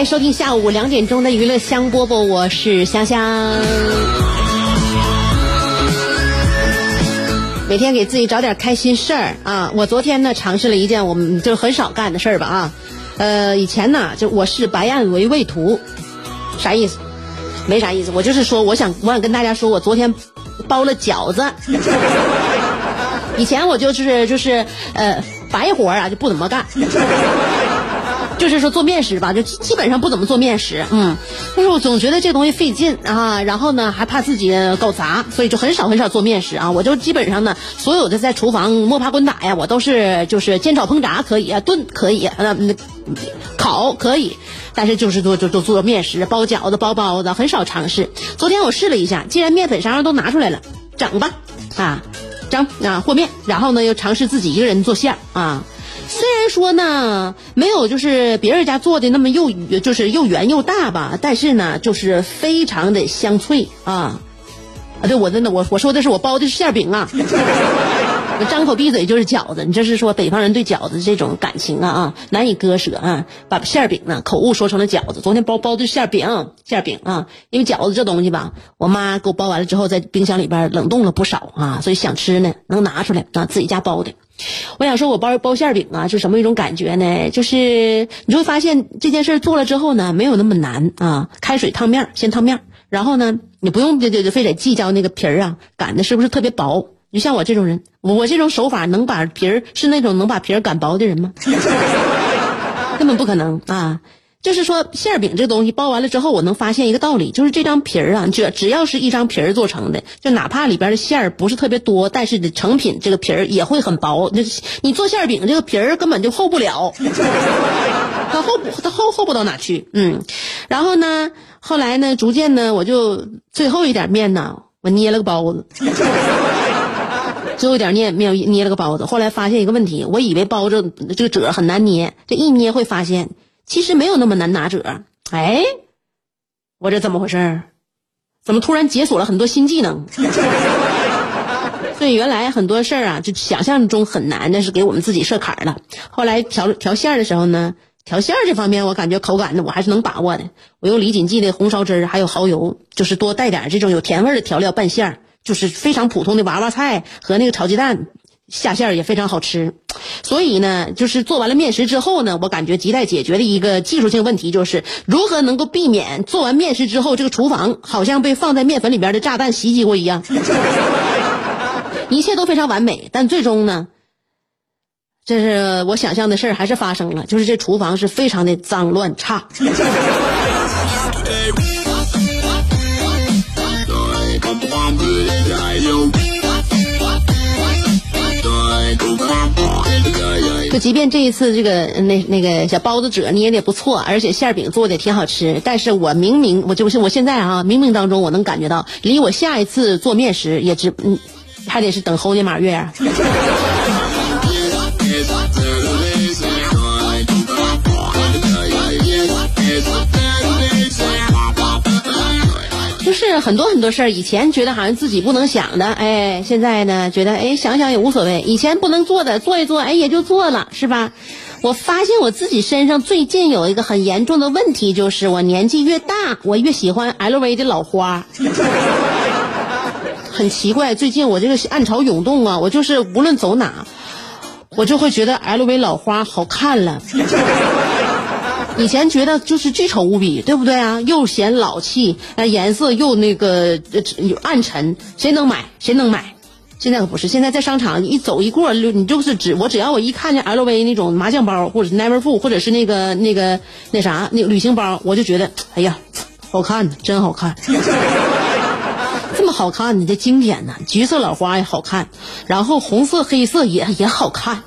迎收听下午两点钟的娱乐香饽饽，我是香香。每天给自己找点开心事儿啊！我昨天呢尝试了一件我们就很少干的事儿吧啊，呃，以前呢就我是白案为味图，啥意思？没啥意思，我就是说我想我想跟大家说，我昨天包了饺子。以前我就是就是呃白活啊就不怎么干。就是说做面食吧，就基本上不怎么做面食，嗯，但是我总觉得这东西费劲啊，然后呢还怕自己搞砸，所以就很少很少做面食啊。我就基本上呢，所有的在厨房摸爬滚打呀，我都是就是煎炒烹炸可以啊，炖可以，那那烤可以，但是就是做就做做面食，包饺子包包子很少尝试。昨天我试了一下，既然面粉啥玩意都拿出来了，整吧啊，整啊和面，然后呢又尝试自己一个人做馅儿啊。虽然说呢，没有就是别人家做的那么又就是又圆又大吧，但是呢，就是非常的香脆啊！啊，对，我真的我我说的是我包的是馅饼啊，我张口闭嘴就是饺子。你这是说北方人对饺子这种感情啊啊难以割舍啊，把馅饼呢口误说成了饺子。昨天包包的是馅饼，馅饼啊，因为饺子这东西吧，我妈给我包完了之后，在冰箱里边冷冻了不少啊，所以想吃呢能拿出来啊，自己家包的。我想说，我包包馅饼啊，是什么一种感觉呢？就是你会发现这件事做了之后呢，没有那么难啊。开水烫面，先烫面，然后呢，你不用就就非得计较那个皮儿啊擀的是不是特别薄。就像我这种人，我这种手法能把皮儿是那种能把皮儿擀薄的人吗？根本不可能啊！就是说，馅饼这东西包完了之后，我能发现一个道理，就是这张皮儿啊，只只要是一张皮儿做成的，就哪怕里边的馅儿不是特别多，但是的成品这个皮儿也会很薄。那你做馅饼这个皮儿根本就厚不了，它厚不它厚厚不到哪去。嗯，然后呢，后来呢，逐渐呢，我就最后一点面呢，我捏了个包子，最后一点捏面捏了个包子。后来发现一个问题，我以为包子这个褶很难捏，这一捏会发现。其实没有那么难拿褶，哎，我这怎么回事怎么突然解锁了很多新技能？所以原来很多事儿啊，就想象中很难，那是给我们自己设坎儿了。后来调调馅儿的时候呢，调馅儿这方面我感觉口感呢我还是能把握的。我用李锦记的红烧汁儿还有蚝油，就是多带点这种有甜味儿的调料拌馅儿，就是非常普通的娃娃菜和那个炒鸡蛋。下馅儿也非常好吃，所以呢，就是做完了面食之后呢，我感觉亟待解决的一个技术性问题就是如何能够避免做完面食之后，这个厨房好像被放在面粉里边的炸弹袭击过一样。一切都非常完美，但最终呢，这是我想象的事儿还是发生了，就是这厨房是非常的脏乱差。就即便这一次这个那那个小包子褶捏的不错，而且馅饼做的挺好吃，但是我明明我就是我现在啊，冥冥当中我能感觉到，离我下一次做面食也只嗯，还得是等猴年马月啊。是很多很多事儿，以前觉得好像自己不能想的，哎，现在呢觉得哎想想也无所谓。以前不能做的做一做，哎也就做了，是吧？我发现我自己身上最近有一个很严重的问题，就是我年纪越大，我越喜欢 LV 的老花。很奇怪，最近我这个暗潮涌动啊，我就是无论走哪，我就会觉得 LV 老花好看了。以前觉得就是巨丑无比，对不对啊？又显老气，呃，颜色又那个暗沉，谁能买？谁能买？现在可不是，现在在商场一走一过，你就是只我只要我一看见 LV 那种麻将包，或者是 Neverfull，或者是那个那个那啥那旅行包，我就觉得，哎呀，好看，真好看。这么好看呢，这经典呢，橘色老花也好看，然后红色黑色也也好看。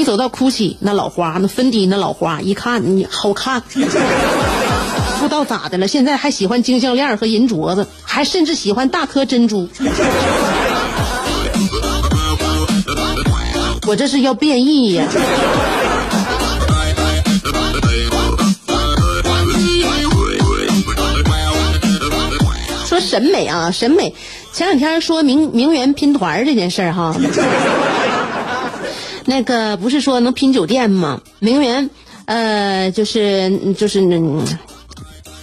一走到哭泣那老花，那芬迪那老花，一看你好看。不知道咋的了，现在还喜欢金项链和银镯子，还甚至喜欢大颗珍珠。我这是要变异呀！说审美啊，审美。前两天说名名媛拼团这件事儿哈。那个不是说能拼酒店吗？名媛，呃，就是就是那。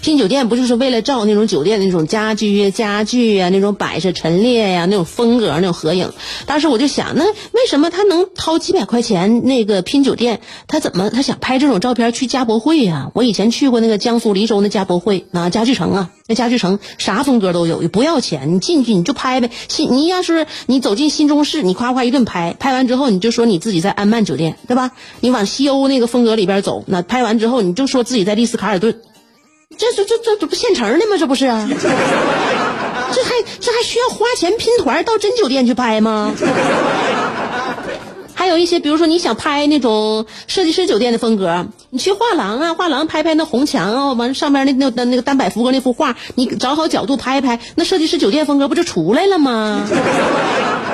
拼酒店不就是为了照那种酒店那种家居家具啊，那种摆设陈列呀，那种风格那种合影。当时我就想，那为什么他能掏几百块钱那个拼酒店？他怎么他想拍这种照片去家博会呀？我以前去过那个江苏黎州那家博会啊，家具城啊，那家具城啥风格都有，也不要钱，你进去你就拍呗。新你要是你走进新中式，你夸夸一顿拍，拍完之后你就说你自己在安曼酒店，对吧？你往西欧那个风格里边走，那拍完之后你就说自己在丽思卡尔顿。这这这这这不现成的吗？这不是？这还这还需要花钱拼团到真酒店去拍吗？还有一些，比如说你想拍那种设计师酒店的风格，你去画廊啊，画廊拍拍那红墙啊，完上面那那那那个单摆福格那幅画，你找好角度拍拍，那设计师酒店风格不就出来了吗？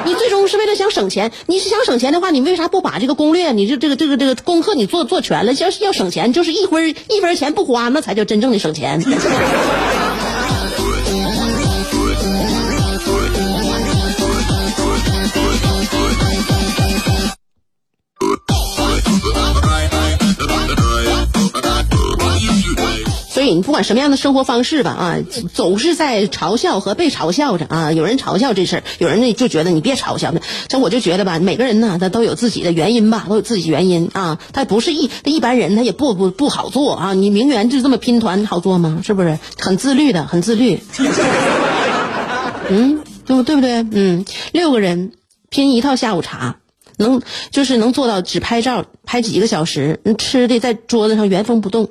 你最终是为了想省钱，你是想省钱的话，你为啥不把这个攻略，你就这个这个这个功课你做做全了？要是要省钱，就是一分一分钱不花，那才叫真正的省钱。你不管什么样的生活方式吧啊，总是在嘲笑和被嘲笑着啊。有人嘲笑这事儿，有人呢就觉得你别嘲笑。这我就觉得吧，每个人呢他都有自己的原因吧，都有自己原因啊。他不是一一般人，他也不不不好做啊。你名媛就这么拼团好做吗？是不是很自律的，很自律？嗯，对不对不对？嗯，六个人拼一套下午茶，能就是能做到只拍照拍几个小时，吃的在桌子上原封不动。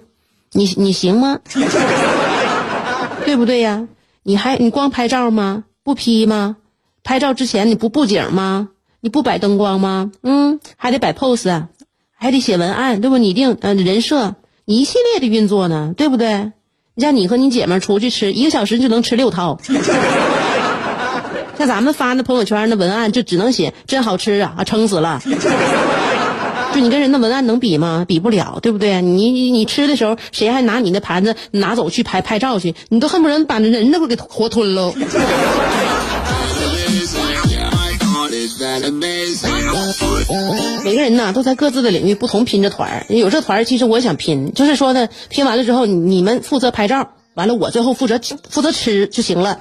你你行吗？对不对呀？你还你光拍照吗？不 P 吗？拍照之前你不布景吗？你不摆灯光吗？嗯，还得摆 pose，还得写文案，对不？拟定呃人设，一系列的运作呢，对不对？你像你和你姐们出去吃，一个小时就能吃六套。像咱们发那朋友圈那文案，就只能写真好吃啊，撑死了。就你跟人的文案能比吗？比不了，对不对？你你你吃的时候，谁还拿你的盘子拿走去拍拍照去？你都恨不得把人那个给活吞喽。每个人呢都在各自的领域不同拼着团。有这团，其实我想拼，就是说呢，拼完了之后，你们负责拍照，完了我最后负责负责吃就行了。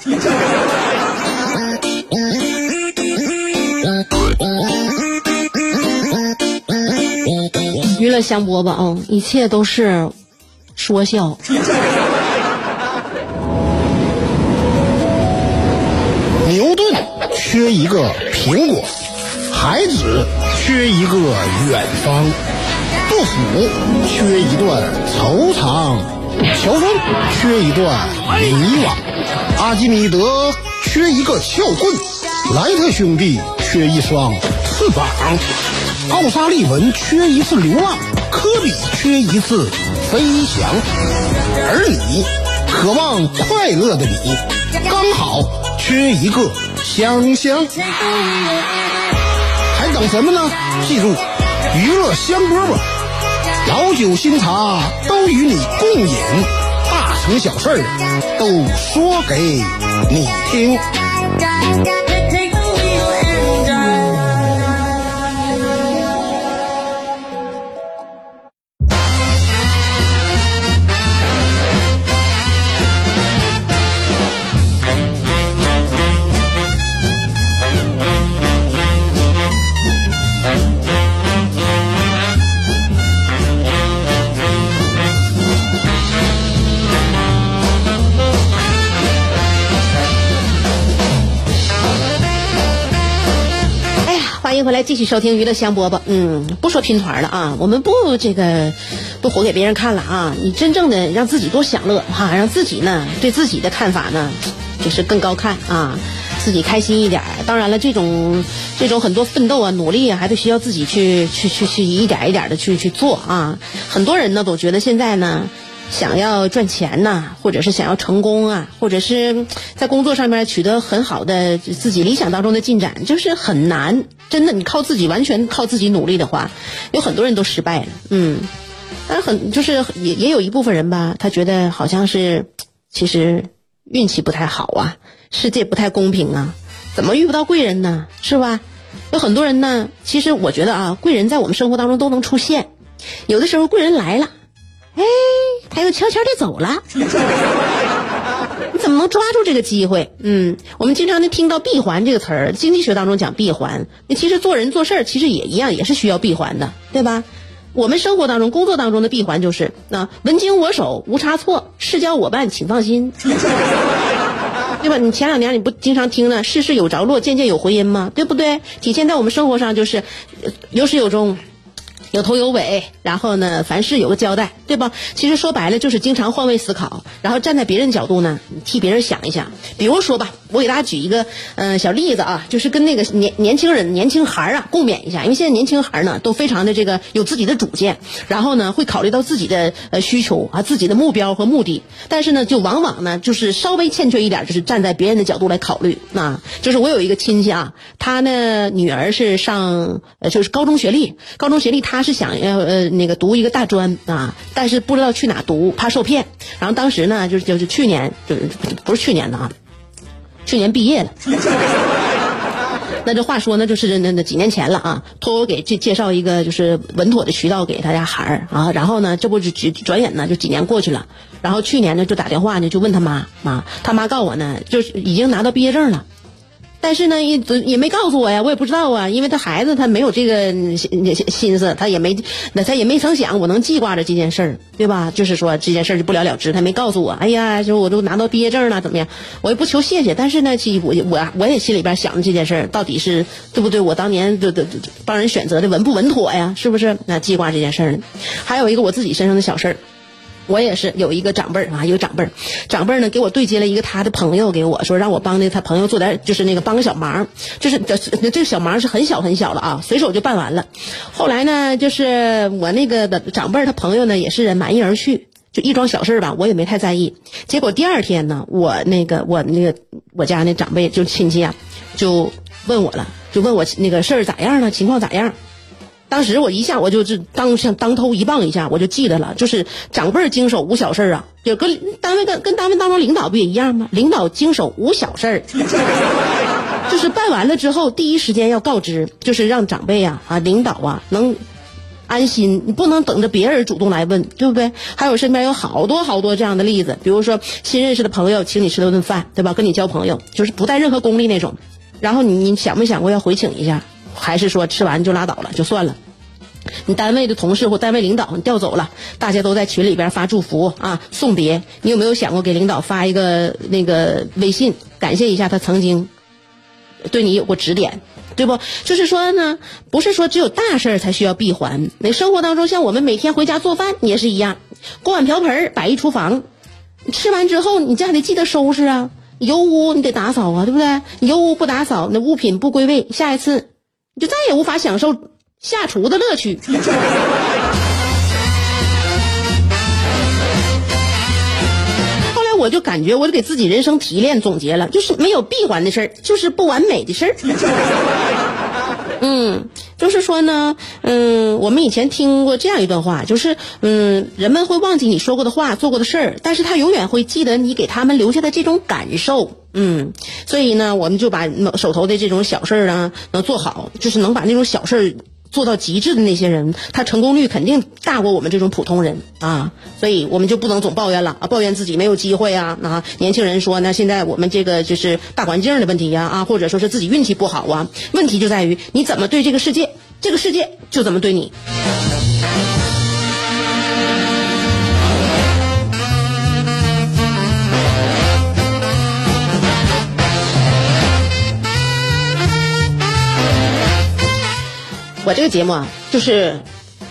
乐香饽饽啊，一切都是说笑。牛顿缺一个苹果，孩子缺一个远方，杜甫缺一段惆怅，乔峰缺一段迷惘，阿基米德缺一个撬棍，莱特兄弟缺一双翅膀。奥沙利文缺一次流浪，科比缺一次飞翔，而你渴望快乐的你，刚好缺一个香香。还等什么呢？记住，娱乐香饽饽，老酒新茶都与你共饮，大成小事都说给你听。迎回来，继续收听娱乐香饽饽。嗯，不说拼团了啊，我们不这个不活给别人看了啊。你真正的让自己多享乐哈，让自己呢对自己的看法呢就是更高看啊，自己开心一点。当然了，这种这种很多奋斗啊、努力啊，还得需要自己去去去去一点一点的去去做啊。很多人呢都觉得现在呢。想要赚钱呐，或者是想要成功啊，或者是在工作上面取得很好的自己理想当中的进展，就是很难。真的，你靠自己完全靠自己努力的话，有很多人都失败了。嗯，但是很就是也也有一部分人吧，他觉得好像是其实运气不太好啊，世界不太公平啊，怎么遇不到贵人呢？是吧？有很多人呢，其实我觉得啊，贵人在我们生活当中都能出现，有的时候贵人来了。哎，他又悄悄的走了，你怎么能抓住这个机会？嗯，我们经常能听到闭环这个词儿，经济学当中讲闭环。那其实做人做事其实也一样，也是需要闭环的，对吧？我们生活当中、工作当中的闭环就是：那文经我手，无差错；事交我办，请放心，对吧？你前两年你不经常听呢？事事有着落，件件有回音吗？对不对？体现在我们生活上就是有始有终。有头有尾，然后呢，凡事有个交代，对吧？其实说白了就是经常换位思考，然后站在别人角度呢，替别人想一想。比如说吧，我给大家举一个嗯小例子啊，就是跟那个年年轻人、年轻孩儿啊共勉一下，因为现在年轻孩儿呢都非常的这个有自己的主见，然后呢会考虑到自己的呃需求啊、自己的目标和目的，但是呢就往往呢就是稍微欠缺一点，就是站在别人的角度来考虑。那就是我有一个亲戚啊，他呢女儿是上呃就是高中学历，高中学历。他是想要呃那个读一个大专啊，但是不知道去哪读，怕受骗。然后当时呢，就是就是去年，就是不是去年的啊，去年毕业了。那这话说呢，就是那那几年前了啊，托我给介介绍一个就是稳妥的渠道给他家孩儿啊。然后呢，这不就转转眼呢，就几年过去了。然后去年呢，就打电话呢，就问他妈妈，他妈告诉我呢，就是已经拿到毕业证了。但是呢，也也没告诉我呀，我也不知道啊，因为他孩子他没有这个心心思，他也没那他也没曾想我能记挂着这件事儿，对吧？就是说这件事儿就不了了之，他没告诉我。哎呀，就我都拿到毕业证了，怎么样？我也不求谢谢，但是呢，其我我我也心里边想着这件事儿到底是对不对？我当年的的帮人选择的稳不稳妥呀？是不是？那记挂这件事儿呢？还有一个我自己身上的小事儿。我也是有一个长辈儿啊，一个长辈儿，长辈儿呢给我对接了一个他的朋友，给我说让我帮那他朋友做点，就是那个帮个小忙，就是这这个小忙是很小很小了啊，随手就办完了。后来呢，就是我那个的长辈儿他朋友呢也是满意而去，就一桩小事儿吧，我也没太在意。结果第二天呢，我那个我那个我家那长辈就亲戚啊，就问我了，就问我那个事儿咋样了，情况咋样？当时我一下我就是当像当头一棒一下，我就记得了，就是长辈经手无小事啊，就跟单位跟跟单位当中领导不也一样吗？领导经手无小事 就是办完了之后第一时间要告知，就是让长辈啊啊领导啊能安心，你不能等着别人主动来问，对不对？还有身边有好多好多这样的例子，比如说新认识的朋友请你吃了顿饭，对吧？跟你交朋友就是不带任何功利那种，然后你你想没想过要回请一下？还是说吃完就拉倒了，就算了。你单位的同事或单位领导你调走了，大家都在群里边发祝福啊送别，你有没有想过给领导发一个那个微信，感谢一下他曾经对你有过指点，对不？就是说呢，不是说只有大事儿才需要闭环，那生活当中像我们每天回家做饭也是一样，锅碗瓢盆摆一厨房，吃完之后你这还得记得收拾啊，油污你得打扫啊，对不对？油污不打扫，那物品不归位，下一次。就再也无法享受下厨的乐趣。后来我就感觉，我就给自己人生提炼总结了，就是没有闭环的事儿，就是不完美的事儿。嗯，就是说呢，嗯，我们以前听过这样一段话，就是嗯，人们会忘记你说过的话、做过的事儿，但是他永远会记得你给他们留下的这种感受。嗯，所以呢，我们就把手头的这种小事儿啊，能做好，就是能把那种小事儿做到极致的那些人，他成功率肯定大过我们这种普通人啊。所以我们就不能总抱怨了啊，抱怨自己没有机会啊。啊，年轻人说呢，现在我们这个就是大环境的问题呀啊，或者说是自己运气不好啊。问题就在于你怎么对这个世界，这个世界就怎么对你。我这个节目啊，就是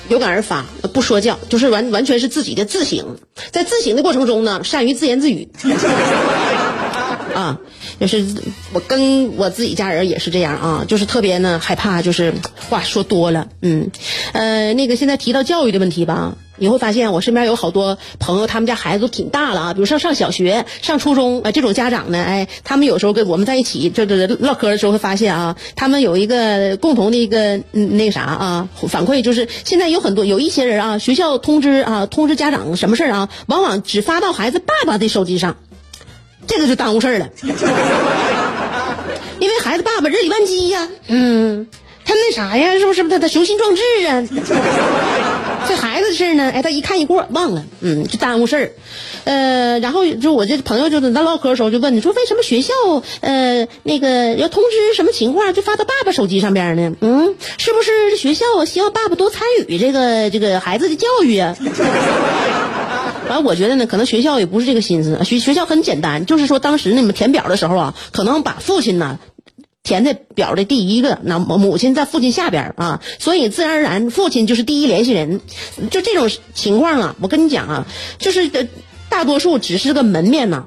有感而发，不说教，就是完完全是自己的自省。在自省的过程中呢，善于自言自语。啊，就是我跟我自己家人也是这样啊，就是特别呢害怕，就是话说多了，嗯，呃，那个现在提到教育的问题吧，你会发现我身边有好多朋友，他们家孩子都挺大了啊，比如上上小学、上初中啊，这种家长呢，哎，他们有时候跟我们在一起这这唠嗑的时候会发现啊，他们有一个共同的一个嗯那个啥啊反馈，就是现在有很多有一些人啊，学校通知啊通知家长什么事儿啊，往往只发到孩子爸爸的手机上。这个就耽误事儿了，因为孩子爸爸日理万机呀，嗯，他那啥呀，是不是？他他雄心壮志啊，这孩子的事呢，哎，他一看一过忘了，嗯，就耽误事儿。呃，然后就我这朋友就是咱唠嗑的时候就问你说，为什么学校呃那个要通知什么情况就发到爸爸手机上边呢？嗯，是不是学校希望爸爸多参与这个这个孩子的教育啊？反正我觉得呢，可能学校也不是这个心思。学学校很简单，就是说当时你们填表的时候啊，可能把父亲呢填在表的第一个，那母亲在父亲下边啊，所以自然而然父亲就是第一联系人。就这种情况啊，我跟你讲啊，就是大多数只是个门面呐，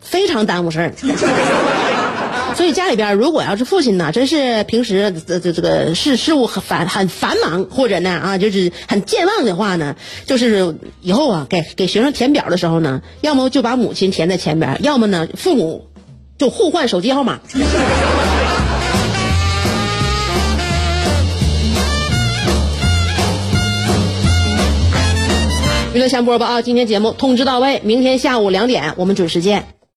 非常耽误事儿。所以家里边如果要是父亲呢，真是平时这这这个事事务很繁很繁忙，或者呢啊就是很健忘的话呢，就是以后啊给给学生填表的时候呢，要么就把母亲填在前边，要么呢父母就互换手机号码。娱乐香饽饽啊，今天节目通知到位，明天下午两点我们准时见。